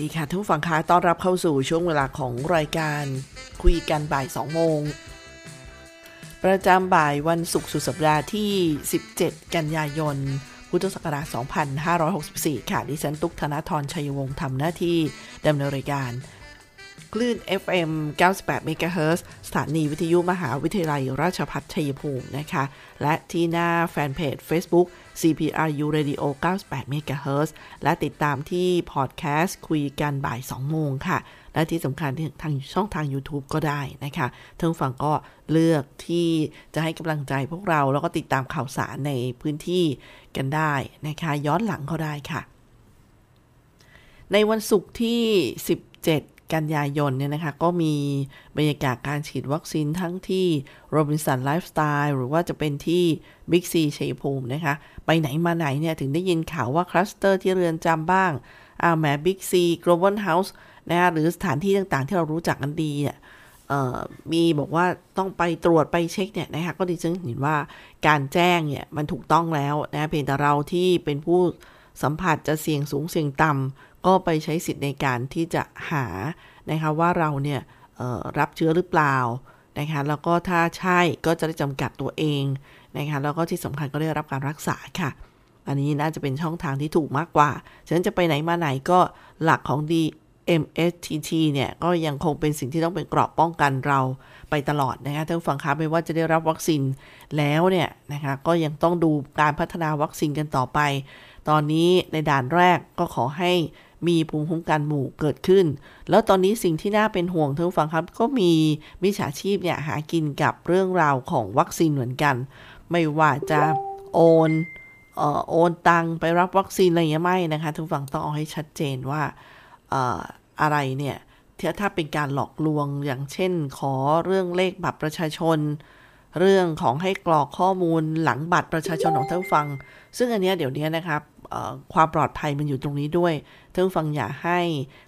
ดีค่ะทุกฝั่งค้าต้อนรับเข้าสู่ช่วงเวลาของรายการคุยกันบ่าย 2 โมง ประจำบ่ายวันศุกร์สุดสัปดาห์ที่ 17 กันยายน พุทธศักราช 2564 ค่ะ ดิฉันตุ๊กธนทรชัยวงศ์ทำหน้าที่ดำเนินรายการ คลื่น FM 98 MHz สถานีวิทยุมหาวิทยาลัยราชภัฏชัยภูมินะคะ และที่หน้าแฟนเพจ Facebook CPRU Radio 98 MHz และติดตามที่พอดแคสต์คุยกันบ่าย 2 โมงค่ะ และที่สำคัญทางช่องทาง YouTube ก็ได้นะคะทั้งฝั่งก็เลือกที่จะให้กำลังใจพวกเรา แล้วก็ติดตามข่าวสารในพื้นที่กันได้นะคะ ย้อนหลังก็ได้ค่ะ ในวันศุกร์ที่17 กันยายนเนี่ยนะคะ ก็มีบรรยากาศการฉีดวัคซีนทั้งที่โรบินสันไลฟ์สไตล์หรือว่าจะเป็นที่บิ๊กซีชัยภูมินะคะ ไปไหนมาไหนเนี่ย ถึงได้ยินข่าวว่าคลัสเตอร์ที่เรือนจำบ้างอ่าแหมบิ๊กซีโกลบอลเฮาส์นะคะหรือสถานที่ต่างๆ ที่เรารู้จักกันดีเนี่ยมีบอกว่าต้องไปตรวจไปเช็คเนี่ยนะคะก็ดิฉันเห็นว่าการแจ้งเนี่ยมันถูกต้องแล้วนะเพียงแต่เราที่เป็นผู้สัมผัสจะเสี่ยงสูงเสี่ยงต่ำ ก็ไปใช้สิทธิ์ในการที่จะหานะคะว่าเราเนี่ยรับเชื้อหรือเปล่านะคะแล้วก็ถ้าใช่ก็จะได้จำกัดตัวเองนะคะแล้วก็ที่สำคัญก็ได้รับการรักษาค่ะ อันนี้น่าจะเป็นช่องทางที่ถูกมากกว่าฉะนั้นจะไปไหนมาไหนก็หลักของ DMSTT เนี่ยก็ยังคงเป็นสิ่งที่ต้องเป็นกรอบป้องกันเราไปตลอดนะคะท่านฟังคะไม่ว่าจะได้รับวัคซีนแล้วเนี่ยนะคะก็ยังต้องดูการพัฒนาวัคซีนกันต่อไป ตอนนี้ในด่านแรกก็ขอให้ มีภูมิคุ้มกันหมู่เกิดขึ้น แล้วตอนนี้สิ่งที่น่าเป็นห่วงท่านฟังครับ ก็มีมิจฉาชีพเนี่ยหากินกับเรื่องราวของวัคซีนเหมือนกัน ไม่ว่าจะโอนเอ่อโอนตังไปรับวัคซีนอะไรเงี้ยไม่นะคะทุกฝั่งต้องเอาให้ชัดเจนว่าเอ่ออะไรเนี่ยถ้าเป็นการหลอกลวงอย่างเช่น ขอเรื่องเลขบัตรประชาชน เรื่องของให้กรอกข้อมูลหลังบัตรประชาชนของท่านฟัง ซึ่งอันนี้เดี๋ยวนี้นะครับ ความปลอดภัยมันอยู่ตรงนี้ด้วยท่านฟังอย่าให้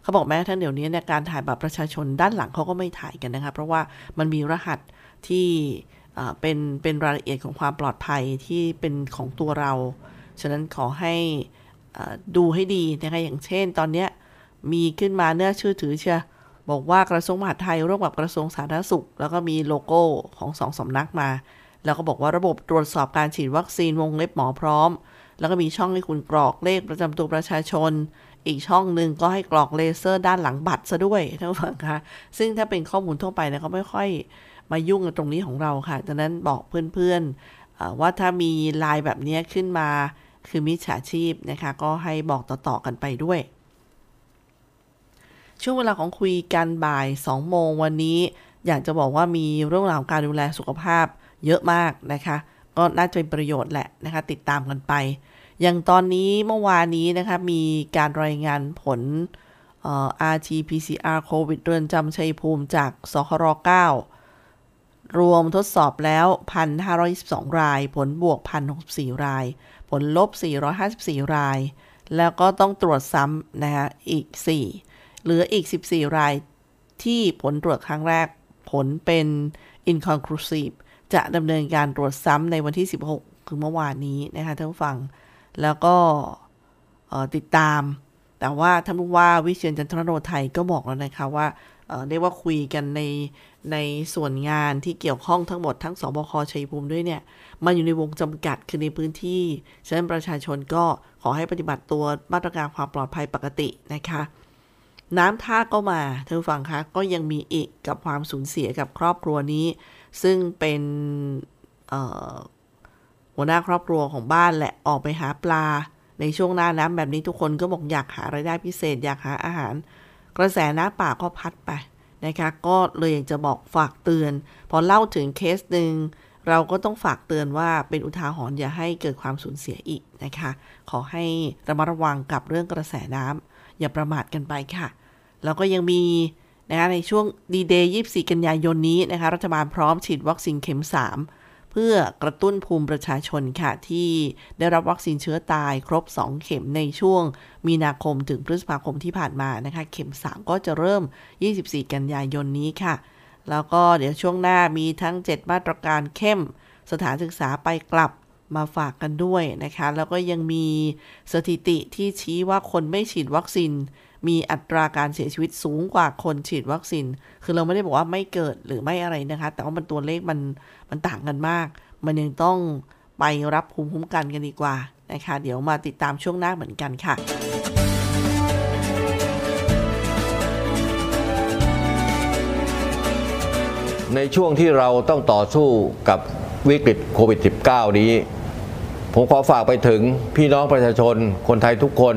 เขาบอกแม้ท่านเดี๋ยวนี้ในการถ่ายบัตรประชาชนด้านหลังเขาก็ไม่ถ่ายกันนะคะเพราะว่ามันมีรหัสที่เป็นเป็นรายละเอียดของความปลอดภัยที่เป็นของตัวเรา ฉะนั้นขอให้ดูให้ดีนะคะอย่างเช่น ตอนนี้มีขึ้นมาเนื้อชื่อถือเชียบอกว่ากระทรวงมหาดไทยร่วมกับกระทรวงสาธารณสุข แล้วก็มีโลโก้ของสองสำนักมา แล้วก็บอกว่าระบบตรวจสอบการฉีดวัคซีนวงเล็บหมอพร้อม แล้วก็มีช่องให้คุณกรอกเลขประจำตัวประชาชน อีกช่องหนึ่งก็ให้กรอกเลเซอร์ด้านหลังบัตรซะด้วยท่านผู้ฟังคะซึ่งถ้าเป็นข้อมูลทั่วไปเนี่ยเขาไม่ค่อยมายุ่งกับตรงนี้ของเราค่ะดังนั้นบอกเพื่อนๆว่าถ้ามีลายแบบนี้ขึ้นมาคือมิจฉาชีพนะคะ ก็ให้บอกต่อๆกันไปด้วย ช่วงเวลาของคุยกันบ่าย 2 โมงวันนี้ อยากจะบอกว่ามีเรื่องราวการดูแลสุขภาพเยอะมากนะคะ ก็น่าจะเป็นประโยชน์แหละนะคะ ติดตามกันไป อย่างตอนนี้เมื่อวานนี้นะคะ มีการรายงานผล RT-PCR โควิดเรือนจำชัยภูมิจากสคร9รวมทดสอบแล้ว 1,522 ราย ผลบวก 1,064 ราย ผลลบ 454 ราย แล้วก็ต้องตรวจซ้ำนะคะอีก 4 เหลืออีก 14 รายที่ผลตรวจครั้งแรกผลเป็น inconclusive จะดำเนินการตรวจซ้ำในวันที่ 16 คือเมื่อวานนี้นะคะท่านผู้ฟัง แล้วก็ติดตาม แต่ว่าท่านผู้ว่าวิเชียนจันทรโนไทยก็บอกแล้วนะคะว่าเรียกว่าคุยกันในในส่วนงานที่เกี่ยวข้องทั้งหมดทั้งสบคชัยภูมิด้วยเนี่ย มันอยู่ในวงจำกัดคือในพื้นที่ฉะนั้นประชาชนก็ขอให้ปฏิบัติตัวมาตรการความปลอดภัยปกตินะคะ น้ำท่าก็มาท่านฟังคะก็ยังมีอีกกับความสูญเสียกับครอบครัวนี้ ซึ่งเป็นหัวหน้าครอบครัวของบ้านแหละออกไปหาปลา ในช่วงหน้าน้ำแบบนี้ทุกคนก็บอกอยากหาไรายได้พิเศษ อยากหาอาหาร กระแสน้ำป่าก็พัดไปนะคะก็เลยอยากจะบอกฝากเตือน พอเล่าถึงเคสหนึ่งเราก็ต้องฝากเตือนว่าเป็นอุทาหรณ์อย่าให้เกิดความสูญเสียอีกนะคะ ขอให้ระมัดระวังกับเรื่องกระแสน้ำอย่าประมาทกันไปค่ะ แล้วก็ยังมี นะคะในช่วงดีเดย์24 กันยายนนี้นะคะรัฐบาลพร้อมฉีดวัคซีนเข็ม 3 เพื่อกระตุ้นภูมิประชาชนค่ะ ที่ได้รับวัคซีนเชื้อตายครบ 2 เข็มในช่วงมีนาคมถึงพฤษภาคมที่ผ่านมานะคะเข็ม 3 ก็จะเริ่ม 24 กันยายนนี้ค่ะ แล้วก็เดี๋ยวช่วงหน้ามีทั้ง 7 มาตรการเข้ม สถานศึกษาไปกลับมาฝากกันด้วยนะคะ แล้วก็ยังมีสถิติที่ชี้ว่าคนไม่ฉีดวัคซีน มีอัตราการเสียชีวิตสูงกว่าคนฉีดวัคซีน คือเราไม่ได้บอกว่าไม่เกิดหรือไม่อะไรนะคะ แต่ว่ามันตัวเลขมันมันต่างกันมาก มันยังต้องไปรับภูมิคุ้มกันกันดีกว่านะคะ เดี๋ยวมาติดตามช่วงหน้าเหมือนกันค่ะในช่วงที่เราต้องต่อสู้กับวิกฤตโควิด -19 นี้ ผมขอฝากไปถึงพี่น้องประชาชนคนไทยทุกคน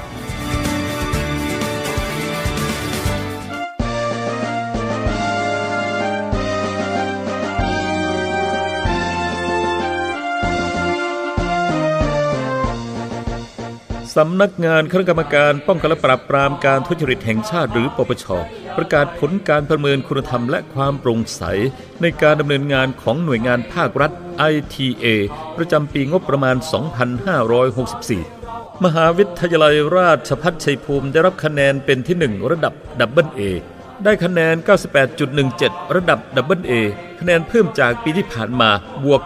สำนักงานคณะกรรมการป้องกันและปราบปรามการทุจริตแห่งชาติหรือปปช ประกาศผลการประเมินคุณธรรมและความโปร่งใส ในการดำเนินงานของหน่วยงานภาครัฐ ITA ประจำปีงบประมาณ 2564 มหาวิทยาลัยราชภัฏชัยภูมิได้รับคะแนนเป็นที่ 1 ระดับ double A ได้คะแนน 98.17 ระดับ double A คะแนนเพิ่มจากปีที่ผ่านมาบวก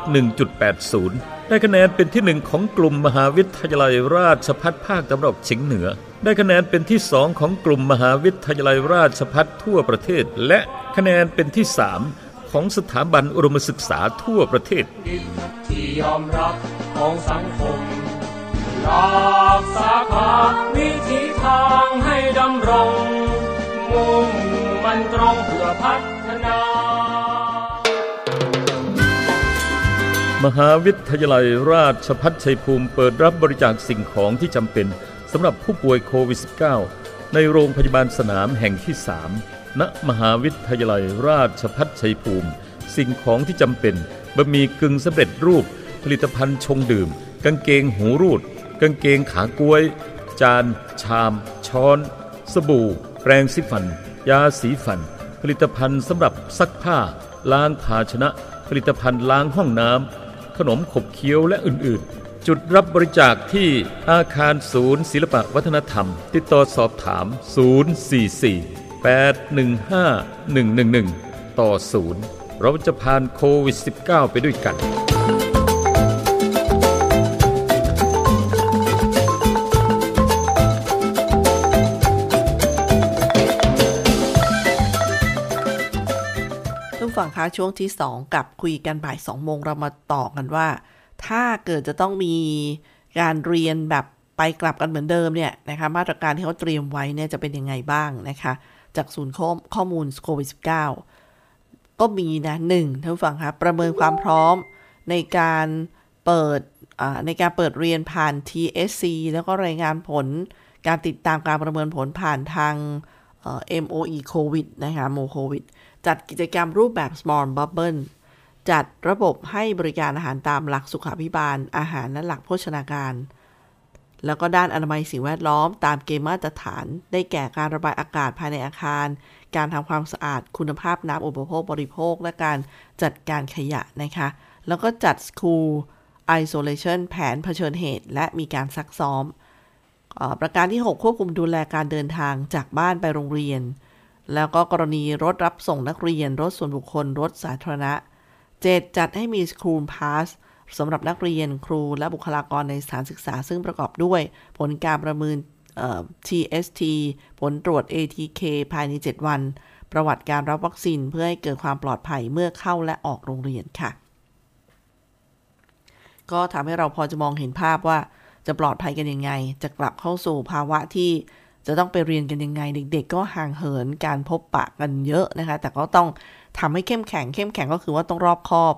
1.80 ได้คะแนนเป็นที่หนึ่งของกลุ่มมหาวิทยาลัยราชภัฏภาคตะวันออกเฉียงเหนือ ได้คะแนนเป็นที่สองของกลุ่มมหาวิทยาลัยราชภัฏทั่วประเทศ และคะแนนเป็นที่สามของสถาบันอุดมศึกษาทั่วประเทศที่ยอมรับของสังคมหลักสาขาวิธีทางให้ดำรง มุ่งมันตรงเพื่อพัฒ มหาวิทยาลัยราชพัฒชัยภูมิเปิดรับบริจาคสิ่งของที่จำเป็นสำหรับผู้ป่วยโควิด -19 ในโรงพยาบาลสนามแห่งที่ 3 ณ มหาวิทยาลัยราชพัฒชัยภูมิ สิ่งของที่จำเป็นบะหมี่กึ่งสำเร็จรูป ผลิตภัณฑ์ชงดื่ม กางเกงหูรูด กางเกงขากล้วย จาน ชาม ช้อน สบู่ แปรงสีฟัน ยาสีฟัน ผลิตภัณฑ์สำหรับซักผ้า ล้างภาชนะ ผลิตภัณฑ์ล้างห้องน้ำ ขนมขบเคี้ยวและอื่นๆ จุดรับบริจาคที่อาคารศูนย์ศิลปวัฒนธรรม ติดต่อสอบถาม 044 815 111 ต่อ 0 เราจะผ่านโควิด -19 ไปด้วยกัน ช่วงที่ 2 กับคุยกันบ่าย2โมงเรามาต่อกันว่า ถ้าเกิดจะต้องมีการเรียนแบบไปกลับกันเหมือนเดิมเนี่ยนะคะมาตรการที่เขาเตรียมไว้เนี่ยจะเป็นยังไงบ้างนะคะจากศูนย์ข้อขอมูลโควิด -19 ก็มีนะหนึ่งท่านฟังคะประเมินความพร้อมในการเปิดในการเปิดเรียนผ่าน TSC แล้วก็รายงานผลการติดตามการประเมินผลผ่านทาง MOE โควิดนะคะโมโควิด จัดกิจกรรมรูปแบบ small bubble จัดระบบให้บริการอาหารตามหลักสุขาพิบาล อาหารและหลักโภชนาการ แล้วก็ด้านอนามัยสิ่งแวดล้อม ตามเกณฑ์มาตรฐาน ได้แก่การระบายอากาศภายในอาคาร การทำความสะอาด คุณภาพน้ำอุปโภคบริโภค และการจัดการขยะนะคะ แล้วก็จัด school isolation แผนเผชิญเหตุ และมีการซักซ้อม ประการที่ 6 ควบคุมดูแลการเดินทางจากบ้านไปโรงเรียน แล้วก็กรณีรถรับส่งนักเรียน รถส่วนบุคคล รถสาธารณะ 7. จัดให้มีสคูลพาสสำหรับนักเรียนครูและบุคลากรในสถานศึกษา ซึ่งประกอบด้วย ผลการประเมิน TST ผลตรวจ ATK ภายใน 7 วัน ประวัติการรับวัคซีนเพื่อให้เกิดความปลอดภัยเมื่อเข้าและออกโรงเรียนค่ะ ก็ทำให้เราพอจะมองเห็นภาพว่าจะปลอดภัยกันยังไง จะกลับเข้าสู่ภาวะที่ จะต้องไปเรียนกันยังไงเด็ก ๆ ก็ห่างเหินการพบปะกันเยอะนะคะ แต่ก็ต้องทำให้เข้มแข็ง เข้มแข็งก็คือว่าต้องรอบคอบ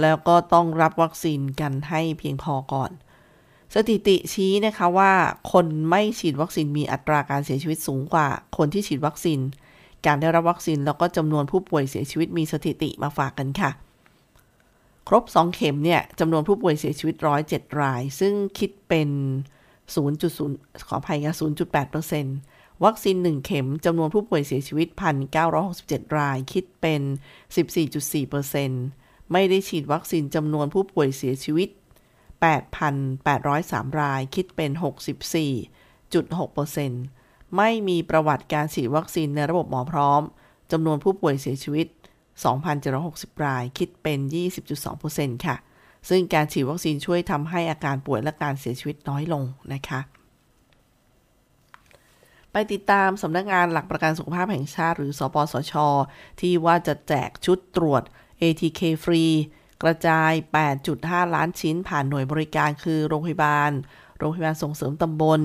แล้วก็ต้องรับวัคซีนกันให้เพียงพอก่อน สถิติชี้นะคะว่าคนไม่ฉีดวัคซีนมีอัตราการเสียชีวิตสูงกว่า คนที่ฉีดวัคซีน การได้รับวัคซีนแล้วก็จำนวนผู้ป่วยเสียชีวิตมีสถิติมาฝากกันค่ะครบ 2 เข็มเนี่ยจำนวนผู้ป่วยเสียชีวิต 107 ราย ซึ่งคิดเป็น 0.0 ขออภัยค่ะ0.8%วัคซีน 1 เข็มจำนวนผู้ป่วยเสียชีวิต 1,967 ราย คิดเป็น 14.4%ไม่ได้ฉีดวัคซีนจำนวนผู้ป่วยเสียชีวิต 8,803 ราย คิดเป็น 64.6%ไม่มีประวัติการฉีดวัคซีนในระบบหมอพร้อมจำนวนผู้ป่วยเสียชีวิต 2,760 ราย คิดเป็น 20.2%ค่ะ ซึ่งการฉีดวัคซีนช่วยทำให้อาการป่วยและการเสียชีวิตน้อยลงนะคะไปติดตามสำนักงานหลักประกันสุขภาพแห่งชาติ หรือ สปสช ที่ว่าจะแจกชุดตรวจ ATK ฟรี กระจาย 8.5 ล้านชิ้นผ่านหน่วยบริการคือโรงพยาบาล โรงพยาบาลส่งเสริมตำบล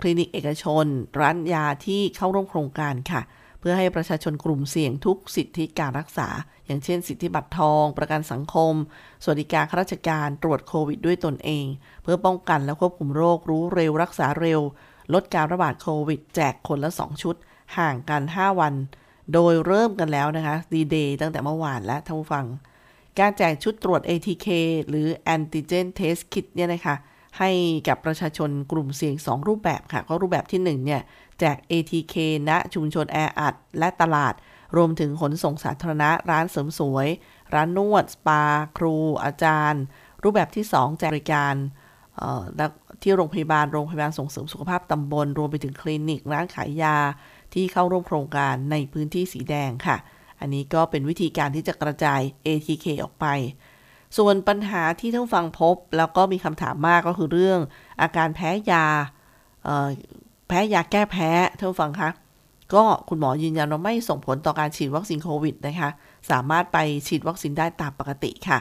คลินิกเอกชน ร้านยาที่เข้าร่วมโครงการค่ะ พื่อให้ประชาชนกลุ่มเสี่ยงทุกสิทธิการรักษา อย่างเช่น สิทธิบัตรทอง ประกันสังคม สวัสดิการข้าราชการตรวจโควิดด้วยตนเอง เพื่อป้องกันและควบคุมโรครู้เร็วรักษาเร็ว ลดการระบาดโควิด แจกคนละ 2 ชุด ห่างกัน 5 วัน โดยเริ่มกันแล้วนะคะดีเดย์ตั้งแต่เมื่อวานและท่านผู้ฟัง การแจกชุดตรวจ ATK หรือ Antigen Test Kit เนี่ยนะคะให้กับประชาชนกลุ่มเสี่ยง 2 รูปแบบค่ะ ก็รูปแบบที่1เนี่ย แจก ATK ณชุมชนแออัด และตลาด รวมถึงขนส่งสาธารณะร้านเสริมสวย ร้านนวด สปา ครู อาจารย์ รูปแบบที่ 2 แจกบริการที่โรงพยาบาล โรงพยาบาลส่งเสริมสุขภาพตำบล รวมไปถึงคลินิก ร้านขายยา ที่เข้าร่วมโครงการในพื้นที่สีแดงค่ะ อันนี้ก็เป็นวิธีการที่จะกระจาย ATK ออกไป ส่วนปัญหาที่ท่านฟังพบ แล้วก็มีคำถามมากก็คือเรื่องอาการแพ้ยา แพ้ยาแก้แพ้ท่านฟังคะก็คุณหมอยืนยันว่าไม่ส่งผลต่อการฉีดวัคซีนโควิดนะคะ สามารถไปฉีดวัคซีนได้ตามปกติค่ะ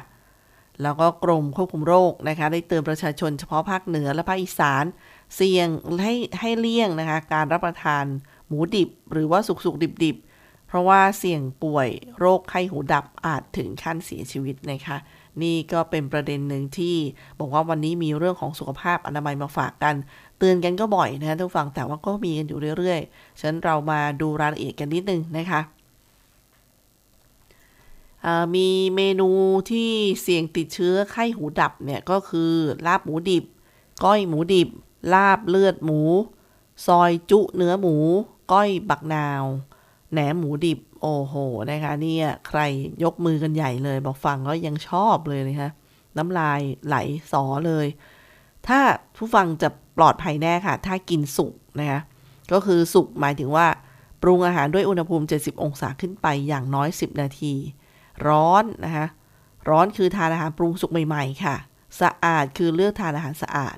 แล้วก็กรมควบคุมโรคนะคะ ได้เตือนประชาชนเฉพาะภาคเหนือและภาคอีสาน เสี่ยงให้ให้เลี่ยงนะคะ การรับประทานหมูดิบ หรือว่าสุกสุกดิบดิบเพราะว่าเสี่ยงป่วยโรคไข้หูดับอาจถึงขั้นเสียชีวิตนะคะ นี่ก็เป็นประเด็นหนึ่งที่บอกว่าวันนี้มีเรื่องของสุขภาพอนามัยมาฝากกัน เตือนกันก็บ่อยนะทุกฝั่งแต่ว่าก็มีกันอยู่เรื่อยๆฉะนั้นเรามาดูรายละเอียดกันนิดนึงนะคะมีเมนูที่เสี่ยงติดเชื้อไข้หูดับเนี่ยก็คือลาบหมูดิบ ก้อยหมูดิบ ลาบเลือดหมู ซอยจุเนื้อหมู ก้อยบักนาว แหนมหมูดิบ โอ้โหนะคะเนี่ยใครยกมือกันใหญ่เลยบอกฟังก็ยังชอบเลยนะคะน้ำลายไหลสอเลย ถ้าผู้ฟังจะ ปลอดภัยแน่ค่ะ ถ้ากินสุกนะคะก็คือสุกหมายถึงว่าปรุงอาหารด้วยอุณหภูมิ 70 องศาขึ้นไปอย่างน้อย 10 นาที ร้อนนะคะร้อนคือทานอาหารปรุงสุกใหม่ ๆ ค่ะ สะอาดคือเลือกทานอาหารสะอาด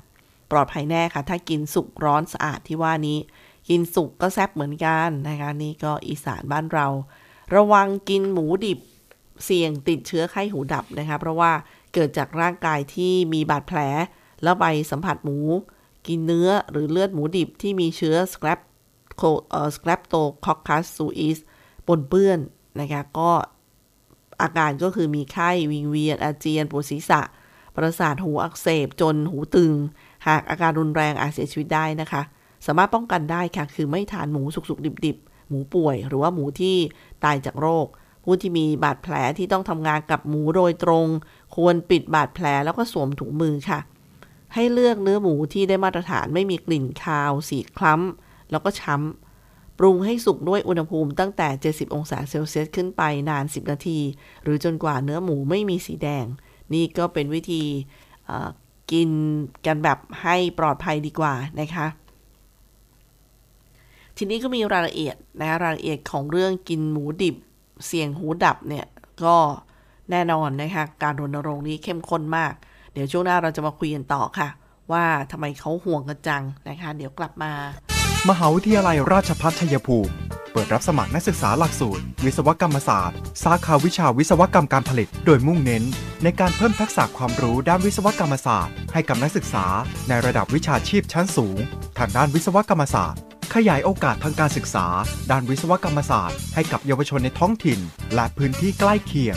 ปลอดภัยแน่ค่ะ ถ้ากินสุกร้อนสะอาดที่ว่านี้ กินสุกก็แซ่บเหมือนกันนะคะนี่ก็อีสานบ้านเรา ระวังกินหมูดิบเสี่ยงติดเชื้อไข้หูดับนะคะเพราะว่าเกิดจากร่างกายที่มีบาดแผล แล้วไปสัมผัสหมู กินเนื้อหรือเลือดหมูดิบที่มีเชื้อสครับโคเอ่อสครับโตคอคัสซูอิสปนเปื้อนนะคะก็อาการก็คือมีไข้วิงเวียนอาเจียนปวดศีรษะ ประสาทหูอักเสบจนหูตึง หากอาการรุนแรงอาจเสียชีวิตได้นะคะ สามารถป้องกันได้ค่ะ คือไม่ทานหมูสุกๆดิบๆ หมูป่วย หรือว่าหมูที่ตายจากโรค ผู้ที่มีบาดแผลที่ต้องทำงานกับหมูโดยตรง ควรปิดบาดแผลแล้วก็สวมถุงมือค่ะ ให้เลือกเนื้อหมูที่ได้มาตรฐานไม่มีกลิ่นคาว สีคล้ำ แล้วก็ช้ำ ปรุงให้สุกด้วยอุณหภูมิตั้งแต่ 70 องศาเซลเซียสขึ้นไปนาน 10 นาที หรือจนกว่าเนื้อหมูไม่มีสีแดง นี่ก็เป็นวิธีกินกันแบบให้ปลอดภัยดีกว่านะคะทีนี้ก็มีรายละเอียดนะรายละเอียดของเรื่องกินหมูดิบ เสี่ยงหูดับเนี่ย ก็แน่นอนนะคะ การรณรงค์นี้เข้มข้นมาก ดี๋ยวช่วงหน้าเราจะมาคุยกันต่อค่ะ ว่าทำไมเขาห่วงกันจังนะคะ เดี๋ยวกลับมา มหาวิทยาลัยราชภัฏชัยภูมิ เปิดรับสมัครนักศึกษาหลักสูตร วิศวกรรมศาสตร์ สาขาวิชาวิศวกรรมการผลิต โดยมุ่งเน้น ในการเพิ่มทักษะความรู้ด้านวิศวกรรมศาสตร์ ให้กับนักศึกษา ในระดับวิชาชีพชั้นสูง ทางด้านวิศวกรรมศาสตร์ขยายโอกาสทางการศึกษา ด้านวิศวกรรมศาสตร์ ให้กับเยาวชนในท้องถิ่น และพื้นที่ใกล้เคียง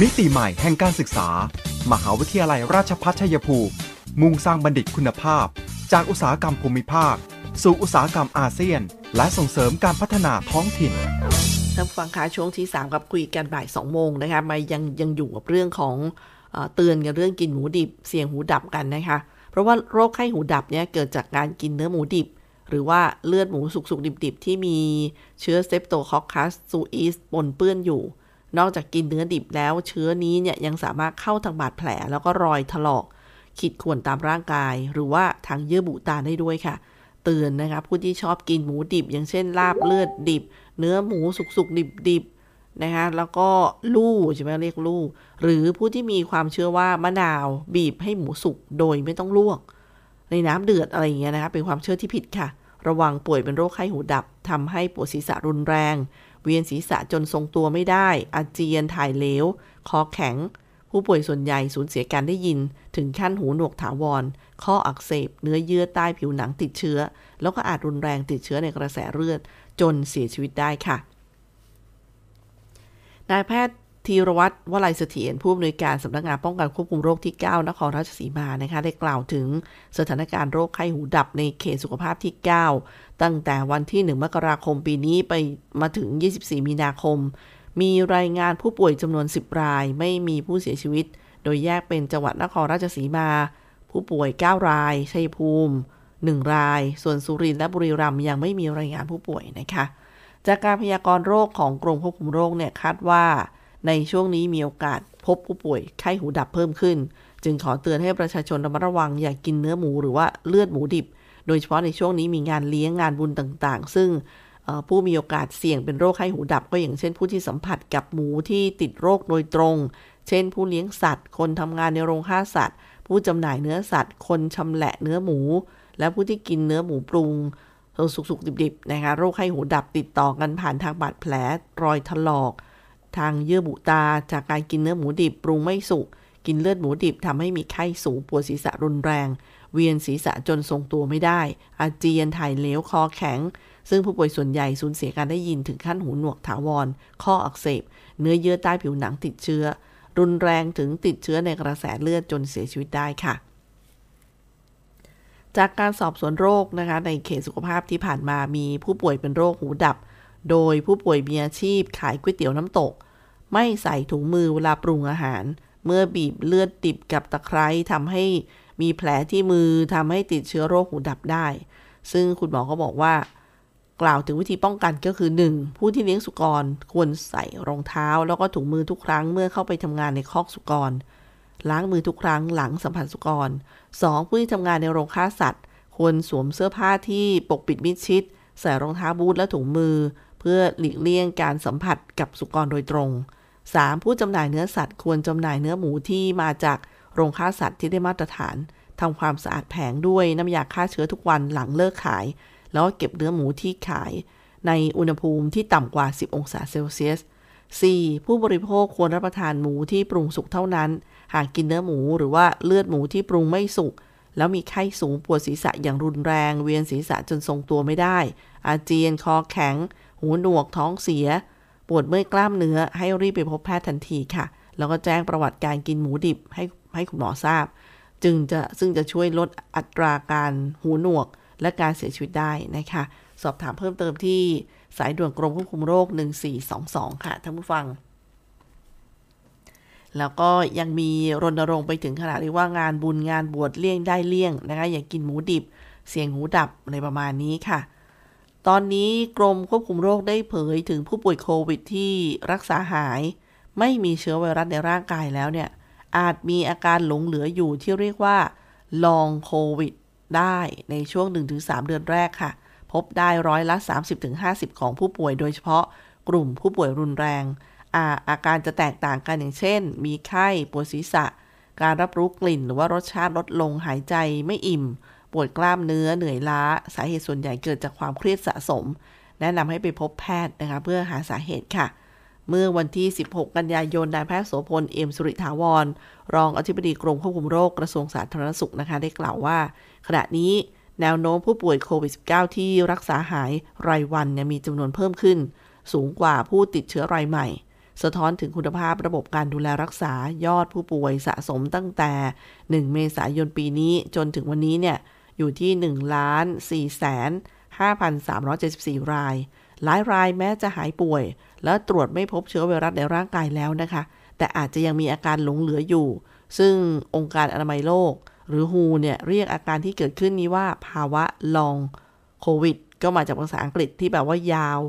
มิติใหม่แห่งการศึกษา มหาวิทยาลัยราชภัฏชัยภูมิ มุ่งสร้างบัณฑิตคุณภาพ จากอุตสาหกรรมภูมิภาค สู่อุตสาหกรรมอาเซียน และส่งเสริมการพัฒนาท้องถิ่นท่านฟังคะช่วงที่3กับคุยกันบ่าย2โมงนะคะมายังยังอยู่กับเรื่องของเตือนกันเรื่องกินหมูดิบ เสี่ยงหูดับกันนะคะ เพราะว่าโรคไข้หูดับเนี่ยเกิดจากการกินเนื้อหมูดิบ หรือว่าเลือดหมูสุกๆดิบๆ ที่มีเชื้อเซปโตคอคคัสซูอิสปนเปื้อนอยู่ นอกจากกินเนื้อดิบแล้ว เชื้อนี้เนี่ยยังสามารถเข้าทางบาดแผล แล้วก็รอยถลอก ขีดข่วนตามร่างกาย หรือว่าทางเยื่อบุตาได้ด้วยค่ะเตือนนะคะผู้ที่ชอบกินหมูดิบ อย่างเช่นลาบเลือดดิบ เนื้อหมูสุกๆดิบๆนะคะแล้วก็ลู่ใช่ไหมเรียกลู่หรือผู้ที่มีความเชื่อว่ามะนาวบีบให้หมูสุกโดยไม่ต้องลวก ในน้ำเดือดอะไรอย่างเงี้ยนะคะเป็นความเชื่อที่ผิดค่ะ ระวังป่วยเป็นโรคไข้หูดับทำให้ปวดศีรษะรุนแรง เวียนศีรษะจนทรงตัวไม่ได้ อาเจียนถ่ายเหลว คอแข็ง ผู้ป่วยส่วนใหญ่สูญเสียการได้ยิน ถึงขั้นหูหนวกถาวร ข้ออักเสบ เนื้อเยื่อใต้ผิวหนังติดเชื้อ แล้วก็อาจรุนแรงติดเชื้อในกระแสเลือด จนเสียชีวิตได้ค่ะ นายแพทย์ ธีรวัตรวลัยเสถียรผู้อำนวยการสำนักงานป้องกันควบคุมโรคที่ 9 นครราชสีมานะคะได้กล่าวถึงสถานการณ์โรคไข้หูดับในเขตสุขภาพที่ 9 ตั้งแต่วันที่ 1 มกราคมปีนี้ไปมาถึง 24 มีนาคม มีรายงานผู้ป่วยจำนวน 10 ราย ไม่มีผู้เสียชีวิต โดยแยกเป็นจังหวัดนครราชสีมา ผู้ป่วย 9 ราย ชัยภูมิ 1 ราย ส่วนสุรินทร์และบุรีรัมย์ยังไม่มีรายงานผู้ป่วยนะคะ จากการพยากรณ์โรคของกรมควบคุมโรคเนี่ยคาดว่า ในช่วงนี้มีโอกาสพบผู้ป่วยไข้หูดับเพิ่มขึ้น จึงขอเตือนให้ประชาชนระมัดระวังอย่ากกินเนื้อหมูหรือว่าเลือดหมูดิบ โดยเฉพาะในช่วงนี้มีงานเลี้ยงงานบุญต่างๆ ซึ่งผู้มีโอกาสเสี่ยงเป็นโรคไข้หูดับ ก็อย่างเช่นผู้ที่สัมผัสกับหมูที่ติดโรคโดยตรง เช่น ผู้เลี้ยงสัตว์ คนทำงานในโรงฆ่าสัตว์ ผู้จำหน่ายเนื้อสัตว์ คนชำแหละเนื้อหมู และผู้ที่กินเนื้อหมูปรุงสุกๆดิบๆนะคะโรคไข้หูดับติดต่อกันผ่านทางบาดแผลรอยถลอก ทางเยื่อบุตาจากการกินเนื้อหมูดิบปรุงไม่สุก กินเลือดหมูดิบทำให้มีไข้สูงปวดศีรษะรุนแรง เวียนศีรษะจนทรงตัวไม่ได้ อาเจียนถ่ายเหลวคอแข็ง ซึ่งผู้ป่วยส่วนใหญ่สูญเสียการได้ยินถึงขั้นหูหนวกถาวร ข้ออักเสบ เนื้อเยื่อใต้ผิวหนังติดเชื้อ รุนแรงถึงติดเชื้อในกระแสเลือดจนเสียชีวิตได้ค่ะจากการสอบสวนโรคนะคะในเขตสุขภาพที่ผ่านมามีผู้ป่วยเป็นโรคหูดับ โดยผู้ป่วยมีอาชีพขายก๋วยเตี๋ยวน้ำตก ไม่ใส่ถุงมือเวลาปรุงอาหาร เมื่อบีบเลือดดิบกับตะไคร้ทำให้มีแผลที่มือทำให้ติดเชื้อโรคหูดับได้ ซึ่งคุณหมอก็บอกว่า กล่าวถึงวิธีป้องกันก็คือ 1. ผู้ที่เลี้ยงสุกรควรใส่รองเท้า แล้วก็ถุงมือทุกครั้งเมื่อเข้าไปทำงานในคอกสุกร ล้างมือทุกครั้งหลังสัมผัสสุกร 2. ผู้ที่ทำงานในโรงฆ่าสัตว์ ควรสวมเสื้อผ้าที่ปกปิดมิดชิด ใส่รองเท้าบูทและถุงมือเพื่อหลีกเลี่ยงการสัมผัสกับสุกรโดยตรง 3. ผู้จำหน่ายเนื้อสัตว์ควรจำหน่ายเนื้อหมูที่มาจากโรงฆ่าสัตว์ที่ได้มาตรฐานทำความสะอาดแผงด้วยน้ำยาฆ่าเชื้อทุกวันหลังเลิกขาย แล้วกเก็บเนื้อหมูที่ขาย ในอุณหภูมิที่ต่ำกว่า 10 องศาเซลเซียส 4. ผู้บริโภคควรรับประทานหมูที่ปรุงสุกเท่านั้น หากกินเนื้อหมูหรือว่าเลือดหมูที่ปรุงไม่สุกแล้วมีไข้สูงปวดศีรษะอย่างรุนแรง เวียนศีรษะจนทรงตัวไม่ได้ อาเจียนคอแข็ง หูหนวกท้องเสีย ปวดเมื่อยกล้ามเนื้อ ให้รีบไปพบแพทย์ทันทีค่ะ แล้วก็แจ้งประวัติการกินหมูดิบให้ให้คุณหมอทราบ จึงจะซึ่งจะช่วยลดอัตราการหูหนวกและการเสียชีวิตได้นะคะ สอบถามเพิ่มเติมที่สายด่วนกรมควบคุมโรค 1422 ค่ะท่านผู้ฟัง แล้วก็ยังมีรณรงค์ไปถึงขนาดที่ว่างานบุญงานบวชเลี่ยงได้เลี่ยงนะคะอย่ากกินหมูดิบ เสียงหูดับอะไรประมาณนี้ค่ะ ตอนนี้กรมควบคุมโรคได้เผยถึงผู้ป่วยโควิดที่รักษาหาย ไม่มีเชื้อไวรัสในร่างกายแล้วเนี่ย อาจมีอาการหลงเหลืออยู่ที่เรียกว่าลองโควิดได้ในช่วง 1-3 เดือนแรกค่ะ พบได้ร้อยละ 30-50 ของผู้ป่วยโดยเฉพาะกลุ่มผู้ป่วยรุนแรงอาอาการจะแตกต่างกันอย่างเช่น มีไข้ปวดศีรษะ การรับรู้กลิ่น หรือว่ารสชาติลดลงหายใจไม่อิ่ม ปวดกล้ามเนื้อเหนื่อยล้า สาเหตุส่วนใหญ่เกิดจากความเครียดสะสม แนะนำให้ไปพบแพทย์นะคะเพื่อหาสาเหตุค่ะ เมื่อวันที่ 16 กันยายนนายแพทย์โสพล เอ็มสุริถาวร รองอธิบดีกรมควบคุมโรคกระทรวงสาธารณสุขนะคะ ได้กล่าวว่า ขณะนี้แนวโน้มผู้ป่วยโควิด -19 ที่รักษาหายรายวันมีจำนวนเพิ่มขึ้น สูงกว่าผู้ติดเชื้อรายใหม่ สะท้อนถึงคุณภาพระบบการดูแลรักษายอดผู้ป่วยสะสมตั้งแต่ 1 เมษายนปีนี้จนถึงวันนี้เนี่ย อยู่ที่ 1 ล้าน4แสน5,374 ราย หลายรายแม้จะหายป่วย และตรวจไม่พบเชื้อไวรัสในร่างกายแล้วนะคะ แต่อาจจะยังมีอาการหลงเหลืออยู่ ซึ่งองค์การอนามัยโลก หรือ WHO เนี่ยเรียกอาการที่เกิดขึ้นนี้ว่าภาวะลองโควิดก็มาจากภาษาอังกฤษที่แบบว่ายาว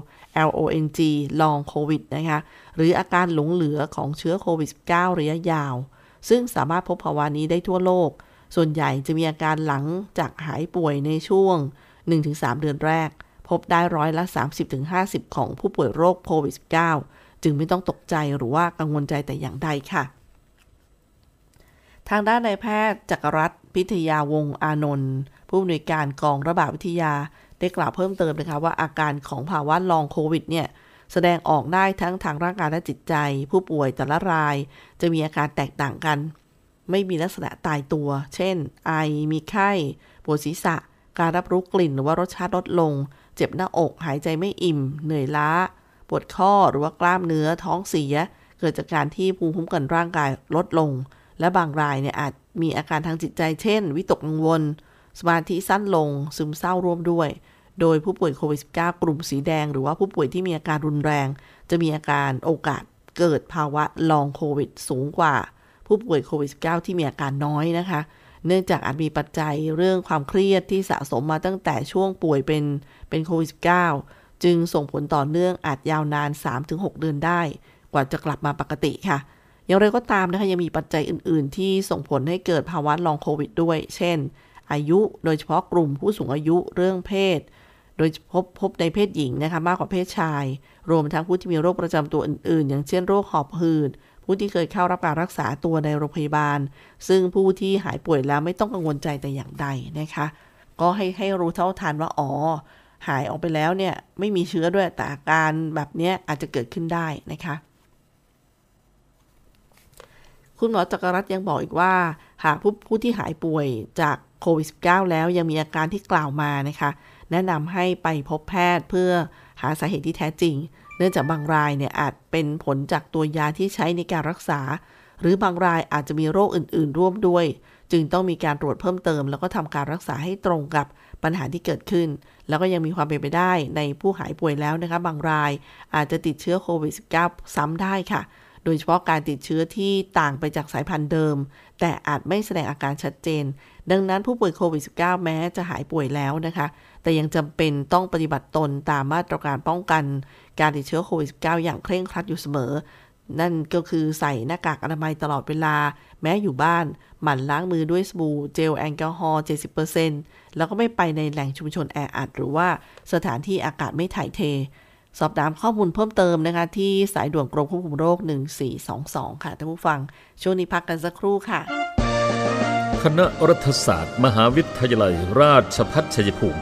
L O N G ลองโควิดนะคะ หรืออาการหลงเหลือของเชื้อโควิด -19 ระยะยาว ซึ่งสามารถพบภาวะนี้ได้ทั่วโลก ส่วนใหญ่จะมีอาการหลังจากหายป่วยในช่วง 1-3 เดือนแรก พบได้ร้อยละ 30-50 ของผู้ป่วยโรคโควิด -19 จึงไม่ต้องตกใจหรือว่ากังวลใจแต่อย่างใดค่ะ ทางด้านนายแพทย์จักรรัตน์พิทยาวงอานนท์ผู้อำนวยการกองระบาดวิทยาได้กล่าวเพิ่มเติมนะคะว่าอาการของภาวะลองโควิดเนี่ยแสดงออกได้ทั้งทางร่างกายและจิตใจ ผู้ป่วยแต่ละราย จะมีอาการแตกต่างกัน ไม่มีลักษณะตายตัว เช่น ไอ มีไข้ ปวดศีรษะ การรับรู้กลิ่นหรือว่ารสชาติลดลง เจ็บหน้าอก หายใจไม่อิ่ม เหนื่อยล้า ปวดข้อ หรือว่ากล้ามเนื้อ ท้องเสีย เกิดจากการที่ภูมิคุ้มกันร่างกายลดลง และบางรายเนี่ยอาจมีอาการทางจิตใจ เช่น วิตกกังวล สมาธิสั้นลง ซึมเศร้าร่วมด้วย โดยผู้ป่วยโควิด -19 กลุ่มสีแดง หรือว่าผู้ป่วยที่มีอาการรุนแรง จะมีอาการโอกาสเกิดภาวะลองโควิดสูงกว่า ผู้ป่วยโควิด -19 ที่มีอาการน้อยนะคะ เนื่องจากอาจมีปัจจัยเรื่องความเครียดที่สะสมมาตั้งแต่ช่วงป่วยเป็นเป็นโควิด -19 จึงส่งผลต่อเนื่องอาจยาวนาน 3-6 เดือนได้ กว่าจะกลับมาปกติค่ะ อย่างไรก็ตามนะคะยังมีปัจจัยอื่น ๆ ที่ส่งผลให้เกิดภาวะลองโควิด ด้วย เช่น อายุโดยเฉพาะกลุ่มผู้สูงอายุเรื่องเพศโดยพบพบในเพศหญิงนะคะมากกว่าเพศชาย รวมทั้งผู้ที่มีโรคประจำตัวอื่น ๆ อย่างเช่นโรคหอบหืด ผู้ที่เคยเข้ารับการรักษาตัวในโรงพยาบาล ซึ่งผู้ที่หายป่วยแล้วไม่ต้องกังวลใจแต่อย่างใดนะคะ ก็ให้ให้รู้เท่าทันว่าอ๋อหายออกไปแล้วเนี่ยไม่มีเชื้อด้วยแต่อาการแบบนี้อาจจะเกิดขึ้นได้นะคะ คุณหมอจักรรัตยังบอกอีกว่า หากผู้ผู้ที่หายป่วยจากโควิด -19 แล้วยังมีอาการที่กล่าวมานะคะ แนะนำให้ไปพบแพทย์เพื่อหาสาเหตุที่แท้จริง เนื่องจากบางรายเนี่ยอาจเป็นผลจากตัวยาที่ใช้ในการรักษา หรือบางรายอาจจะมีโรคอื่น ๆ ร่วมด้วย จึงต้องมีการตรวจเพิ่มเติม แล้วก็ทำการรักษาให้ตรงกับปัญหาที่เกิดขึ้น แล้วก็ยังมีความเป็นไปได้ในผู้หายป่วยแล้วนะคะ บางรายอาจจะติดเชื้อโควิด -19 ซ้ำได้ค่ะ โดยเฉพาะการติดเชื้อที่ต่างไปจากสายพันธุ์เดิม แต่อาจไม่แสดงอาการชัดเจน ดังนั้นผู้ป่วยโควิด -19 แม้จะหายป่วยแล้วนะคะ แต่ยังจำเป็นต้องปฏิบัติตนตามมาตรการป้องกัน การติดเชื้อโควิด -19 อย่างเคร่งครัดอยู่เสมอ นั่นก็คือใส่หน้ากากอนามัยตลอดเวลา แม้อยู่บ้าน หมั่นล้างมือด้วยสบู่เจลแอลกอฮอล์70%แล้วก็ไม่ไปในแหล่งชุมชนแออัดหรือว่าสถานที่อากาศไม่ถ่ายเท สอบถามข้อมูลเพิ่มเติมนะคะ ที่สายด่วนกรมควบคุมโรค 1422 ค่ะท่านผู้ฟัง ช่วงนี้พักกันสักครู่ค่ะ คณะรัฐศาสตร์ มหาวิทยาลัย ราชพัฒชัยภูมิ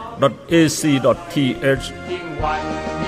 ยิ่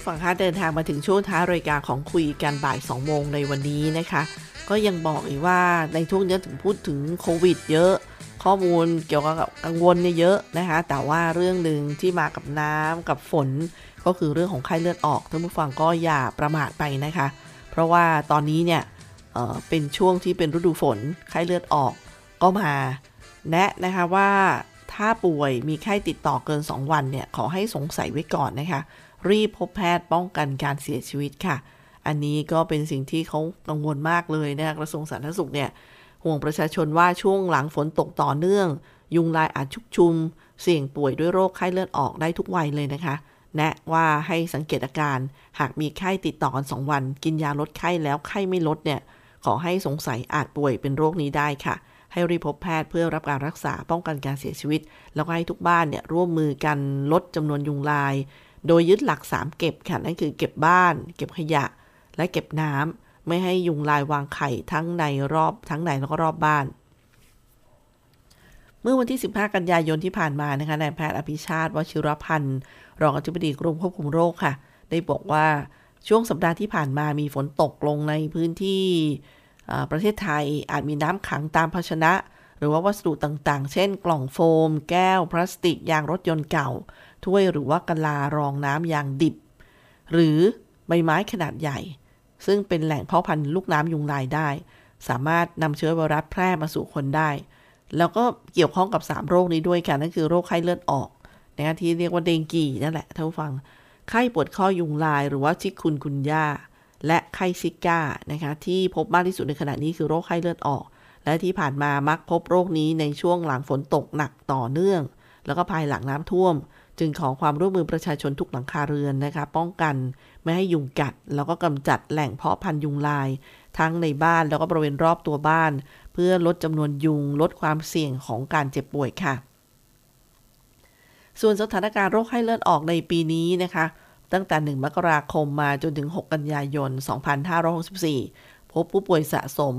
ผู้ฟังคะเดินทางมาถึงช่วงท้ายรายการของคุยกันบ่าย 2 โมงในวันนี้นะคะ ก็ยังบอกอีกว่าในช่วงนี้ถึงพูดถึงโควิด เยอะ ข้อมูลเกี่ยวกับกังวลเนี่ยเยอะนะคะ แต่ว่าเรื่องหนึ่งที่มากับน้ำกับฝน ก็คือเรื่องของไข้เลือดออกท่านผู้ฟังก็อย่าประมาทไปนะคะ เพราะว่าตอนนี้เนี่ยเเป็นช่วงที่เป็นฤดูฝนไข้เลือดออกก็มา แนะนะคะว่าถ้าป่วยมีไข้ติดต่อเกิน 2 วันเนี่ยขอให้สงสัยไว้ก่อนนะคะ รีบพบแพทย์ป้องกันการเสียชีวิตค่ะ อันนี้ก็เป็นสิ่งที่เขากังวลมากเลยนะคะกระทรวงสาธารณสุขเนี่ยห่วงประชาชนว่าช่วงหลังฝนตกต่อเนื่อง ยุงลายอาจชุกชุม เสี่ยงป่วยด้วยโรคไข้เลือดออกได้ทุกวัยเลยนะคะ แนะว่าให้สังเกตอาการ หากมีไข้ติดต่อกัน2วัน กินยาลดไข้แล้วไข้ไม่ลดเนี่ยขอให้สงสัยอาจป่วยเป็นโรคนี้ได้ค่ะ ให้รีบพบแพทย์เพื่อรับการรักษาป้องกันการเสียชีวิต แล้วก็ให้ทุกบ้านเนี่ยร่วมมือกันลดจำนวนยุงลาย โดยยึดหลัก 3 เก็บค่ะ นั่นคือเก็บบ้าน เก็บขยะ และเก็บน้ำ ไม่ให้ยุงลายวางไข่ทั้งในรอบทั้งในแล้วก็รอบบ้าน เมื่อวันที่ 15 กันยายนที่ผ่านมานะคะ นายแพทย์อภิชาติวชิรพันธ์ รองอธิบดีกรมควบคุมโรคค่ะ ได้บอกว่าช่วงสัปดาห์ที่ผ่านมามีฝนตกลงในพื้นที่ประเทศไทยอาจมีน้ำขังตามภาชนะ หรือว่าวัสดุต่างๆ เช่น กล่องโฟม แก้ว พลาสติก ยางรถยนต์เก่า ถ้วยหรือว่ากะลารองน้ำยางดิบ หรือใบไม้ขนาดใหญ่ ซึ่งเป็นแหล่งเพาะพันธุ์ลูกน้ำยุงลายได้ สามารถนำเชื้อไวรัสแพร่มาสู่คนได้ แล้วก็เกี่ยวข้องกับ 3 โรคนี้ด้วยกันนั่นคือโรคไข้เลือดออกนะที่เรียกว่าเดงกีนั่นแหละท่านผู้ฟัง ไข้ปวดข้อยุงลายหรือว่าชิคุนกุนยาและไข้ซิก้านะคะที่พบมากที่สุดในขณะนี้คือโรคไข้เลือดออก และที่ผ่านมามักพบโรคนี้ในช่วงหลังฝนตกหนักต่อเนื่อง แล้วก็ภายหลังน้ำท่วม จึงขอความร่วมมือประชาชนทุกหลังคาเรือนนะคะ ป้องกันไม่ให้ยุงกัด แล้วก็กำจัดแหล่งเพาะพันธุ์ยุงลาย ทั้งในบ้านแล้วก็บริเวณรอบตัวบ้าน เพื่อลดจำนวนยุง ลดความเสี่ยงของการเจ็บป่วยค่ะ ส่วนสถานการณ์โรคไข้เลือดออกในปีนี้นะคะตั้งแต่ 1 มกราคมมาจนถึง 6 กันยายน 2564 พบผู้ป่วยสะสม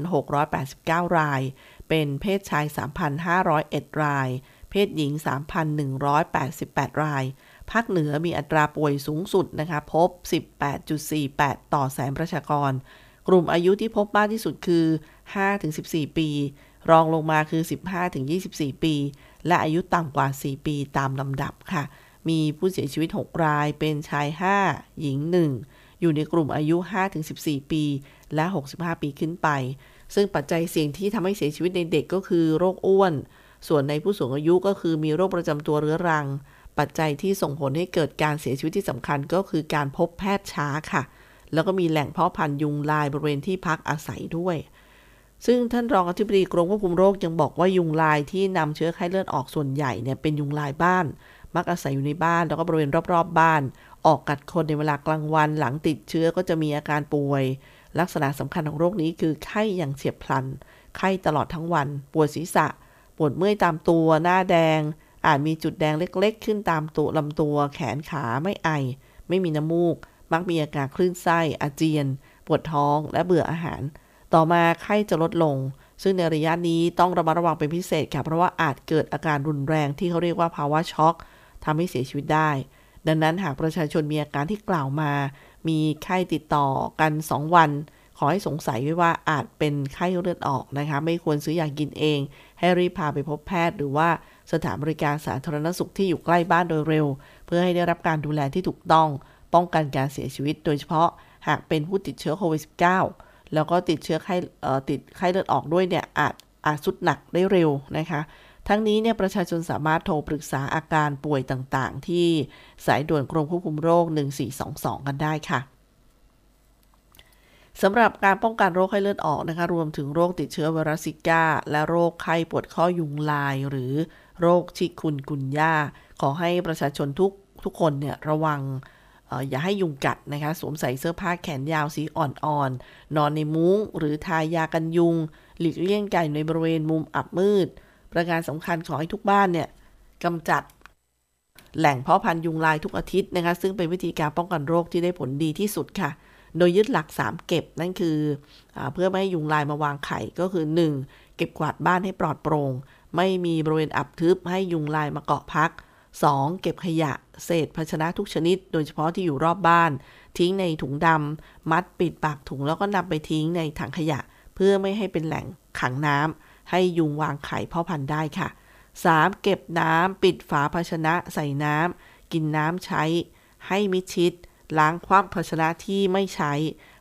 6,689 ราย เป็นเพศชาย 3,501 ราย เพศหญิง 3,188 ราย ภาคเหนือมีอัตราป่วยสูงสุดนะคะพบ 18.48 ต่อแสนประชากร กลุ่มอายุที่พบมากที่สุดคือ 5-14 ปี รองลงมาคือ 15-24 ปี และอายุต่ำกว่า 4 ปีตามลำดับค่ะ มีผู้เสียชีวิต 6 ราย เป็นชาย 5 หญิง 1 อยู่ในกลุ่มอายุ 5-14 ปี และ 65 ปีขึ้นไป ซึ่งปัจจัยเสี่ยงที่ทำให้เสียชีวิตในเด็กก็คือโรคอ้วน ส่วนในผู้สูงอายุก็คือมีโรคประจำตัวเรื้อรัง ปัจจัยที่ส่งผลให้เกิดการเสียชีวิตที่สำคัญก็คือการพบแพทย์ช้าค่ะ แล้วก็มีแหล่งเพาะพันธุ์ยุงลายบริเวณที่พักอาศัยด้วยซึ่งท่านรองอธิบดีกรมควบคุมโรคยังบอกว่ายุงลายที่นำเชื้อไข้เลือดออกส่วนใหญ่เนี่ยเป็นยุงลายบ้าน มักอาศัยอยู่ในบ้านแล้วก็บริเวณรอบๆบบ้าน ออกกัดคนในเวลากลางวันหลังติดเชื้อก็จะมีอาการป่วย ลักษณะสำคัญของโรคนี้คือไข้อย่างเฉียบพลัน ไข้ตลอดทั้งวัน ปวดศีรษะ ปวดเมื่อยตามตัว หน้าแดง อาจมีจุดแดงเล็กๆ ขึ้นตามตัวลำตัว แขนขาไม่ไอ ไม่มีน้ำมูก มักมีอาการคลื่นไส้ อาเจียน ปวดท้องและเบื่ออาหาร ต่อมาไข้จะลดลง ซึ่งในระยะนี้ต้องระมัดระวังเป็นพิเศษค่ะเพราะว่าอาจเกิดอาการรุนแรงที่เขาเรียกว่าภาวะช็อกทำให้เสียชีวิตได้ ดังนั้นหากประชาชนมีอาการที่กล่าวมา มีไข้ติดต่อกัน 2 วัน ขอให้สงสัยไว้ว่าอาจเป็นไข้เลือดออกนะคะ ไม่ควรซื้อยากินเอง ให้รีบพาไปพบแพทย์หรือว่าสถานบริการสาธารณสุขที่อยู่ใกล้บ้านโดยเร็ว เพื่อให้ได้รับการดูแลที่ถูกต้อง ป้องกันการเสียชีวิต โดยเฉพาะหากเป็นผู้ติดเชื้อโควิด -19 แล้วก็ติดเชื้อไข้ติดไข้เลือดออกด้วยเนี่ยอาจอาจสุดหนักได้เร็วนะคะ ทั้งนี้เนี่ยประชาชนสามารถโทรปรึกษาอาการป่วยต่างๆ ที่สายด่วนกรมควบคุมโรค 1422 กันได้ค่ะสำหรับการป้องกันโรคไข้เลือดออกนะคะรวมถึงโรคติดเชื้อไวรัสซิก้า และโรคไข้ปวดข้อยุงลาย หรือโรคชิคุนกุนย่า ขอให้ประชาชนทุกทุกคนเนี่ยระวังอย่าให้ยุงกัดนะคะสวมใส่เสื้อผ้าแขนยาวสีอ่อนๆนอนในมุ้ง หรือทายากันยุง หลีกเลี่ยงไก่ในบริเวณมุมอับมืด ประการสำคัญขอให้ทุกบ้านเนี่ยกำจัดแหล่งเพาะพันธุ์ยุงลายทุกอาทิตย์นะคะ ซึ่งเป็นวิธีการป้องกันโรคที่ได้ผลดีที่สุดค่ะ โดยยึดหลัก 3 เก็บนั่นคืออเพื่อไม่ให้ยุงลายมาวางไข่ก็คือ 1. เก็บกวาดบ้านให้ปลอดโปร่ง ไม่มีบริเวณอับทึบให้ยุงลายมาเกาะพัก 2. เก็บขยะ เศษภาชนะทุกชนิด โดยเฉพาะที่อยู่รอบบ้าน ทิ้งในถุงดำมัดปิดปากถุงแล้วก็นำไปทิ้งในถังขยะ เพื่อไม่ให้เป็นแหล่งขังน้ำ ให้ยุงวางไข่พ่อพันธุ์ได้ค่ะ 3. เก็บน้ำปิดฝาภาชนะใส่น้ำกินน้ำใช้ ให้มิชิด ล้างคว่ำภาชนะที่ไม่ใช้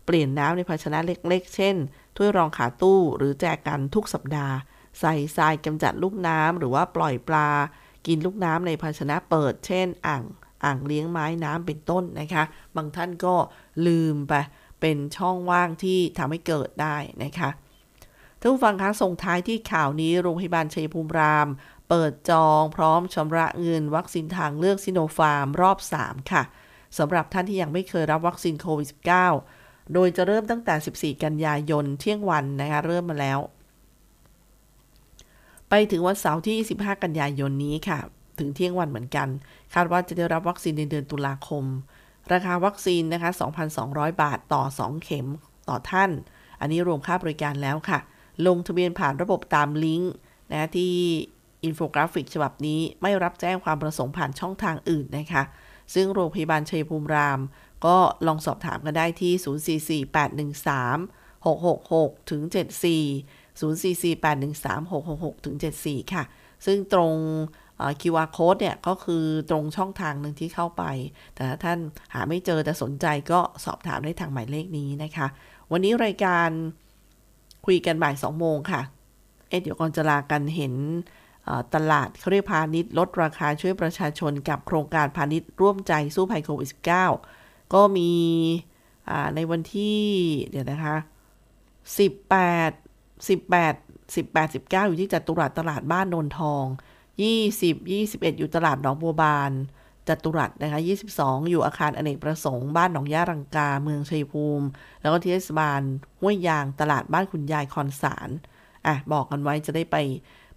เปลี่ยนน้ำในภาชนะเล็กๆ เช่น ถ้วยรองขาตู้หรือแจกันทุกสัปดาห์ ใส่ทรายกำจัดลูกน้ำหรือว่าปล่อยปลา กินลูกน้ำในภาชนะเปิด เช่น อ่างอ่างเลี้ยงไม้น้ำเป็นต้นนะคะ บางท่านก็ลืมไปเป็นช่องว่างที่ทำให้เกิดได้นะคะ ท่านผู้ฟังคะส่งท้ายที่ข่าวนี้โรงพยาบาลชัยภูมิราม เปิดจองพร้อมชำระเงินวัคซีนทางเลือกซิโนฟาร์มรอบ 3 ค่ะสำหรับท่านที่ยังไม่เคยรับวัคซีนโควิด -19 โดยจะเริ่มตั้งแต่ 14 กันยายนเที่ยงวันนะคะเริ่มมาแล้ว ไปถึงวันเสาร์ที่25กันยายนนี้ค่ะ ถึงเที่ยงวันเหมือนกัน คาดว่าจะได้รับวัคซีนในเดือนตุลาคม ราคาวัคซีนนะคะ 2,200 บาทต่อ 2 เข็มต่อท่าน อันนี้รวมค่าบริการแล้วค่ะ ลงทะเบียนผ่านระบบตามลิงก์นะที่อินโฟกราฟิกฉบับนี้ไม่รับแจ้งความประสงค์ผ่านช่องทางอื่นนะคะ ซึ่งโรงพยาบาลชัยภูมิราม ก็ลองสอบถามกันได้ที่ 044 813 666ถึง74 044813666ถึง74 ค่ะ ซึ่งตรง QR code เนี่ย ก็คือตรงช่องทางหนึ่งที่เข้าไป แต่ถ้าท่านหาไม่เจอแต่สนใจก็สอบถามได้ทางหมายเลขนี้นะคะ วันนี้รายการ คุยกันบ่าย2โมงค่ะ เอ๊ะเดี๋ยวก่อนจะลากันเห็นตลาดเขาเรียกพาณิชย์ลดราคาช่วยประชาชนกับโครงการพาณิชย์ร่วมใจสู้ภัยโควิด -19 ก็มีในวันที่เดี๋ยวนะคะ 18 18 18 19 อยู่ที่จัตุรัสตลาดบ้านนนทอง 20 21 อยู่ตลาดหนองบัวบาน จัตุรัสนะคะ 22 อยู่อาคารอเนกประสงค์ บ้านหนองย่ารังกา เมืองชัยภูมิ แล้วก็ที่เทศบาลห้วยยาง ตลาดบ้านคุณยายคอนสาร อะ บอกกันไว้จะได้ไป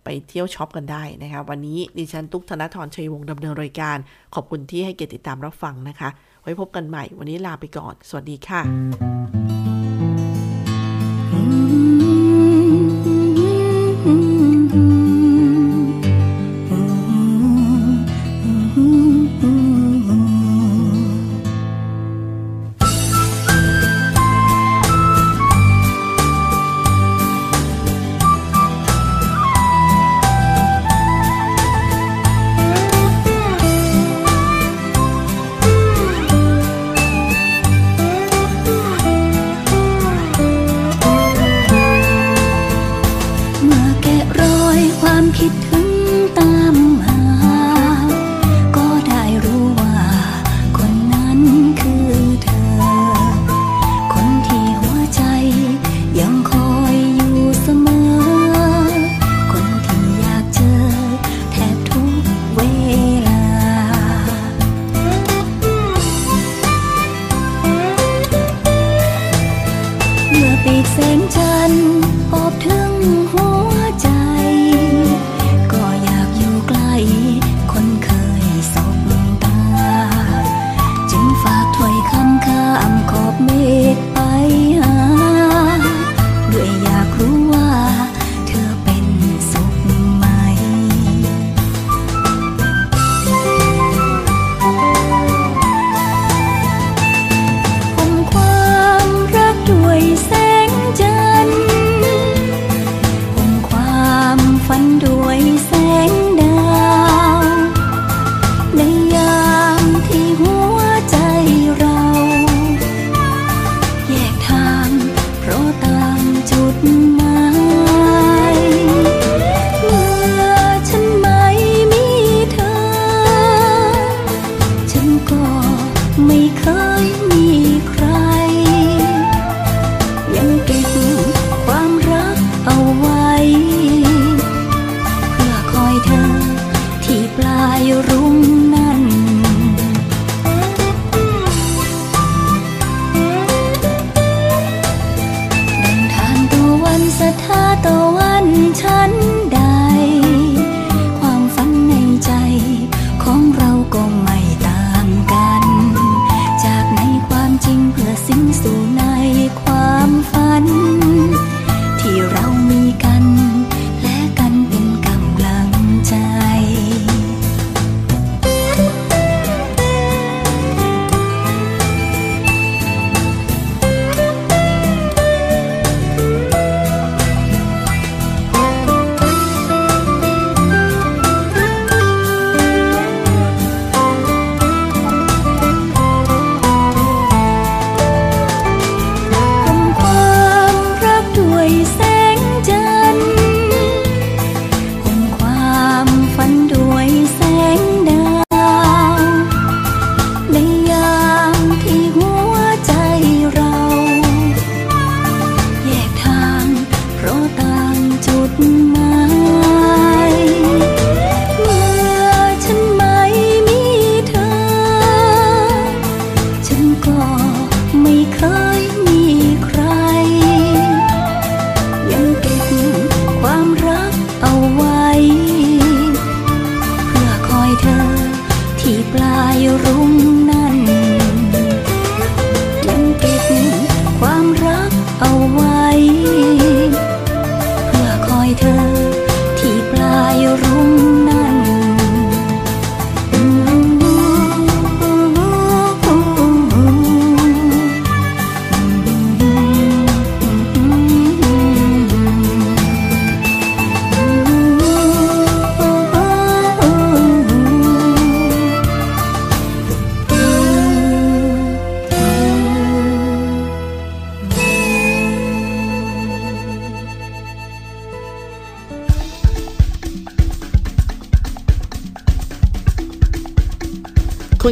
ไปเที่ยวช็อปกันได้นะคะ วันนี้ดิฉันตุ๊กธนทรชัยวงศ์ดำเนินรายการ ขอบคุณที่ให้เกียรติติดตามรับฟังนะคะ ไว้พบกันใหม่ วันนี้ลาไปก่อน สวัสดีค่ะ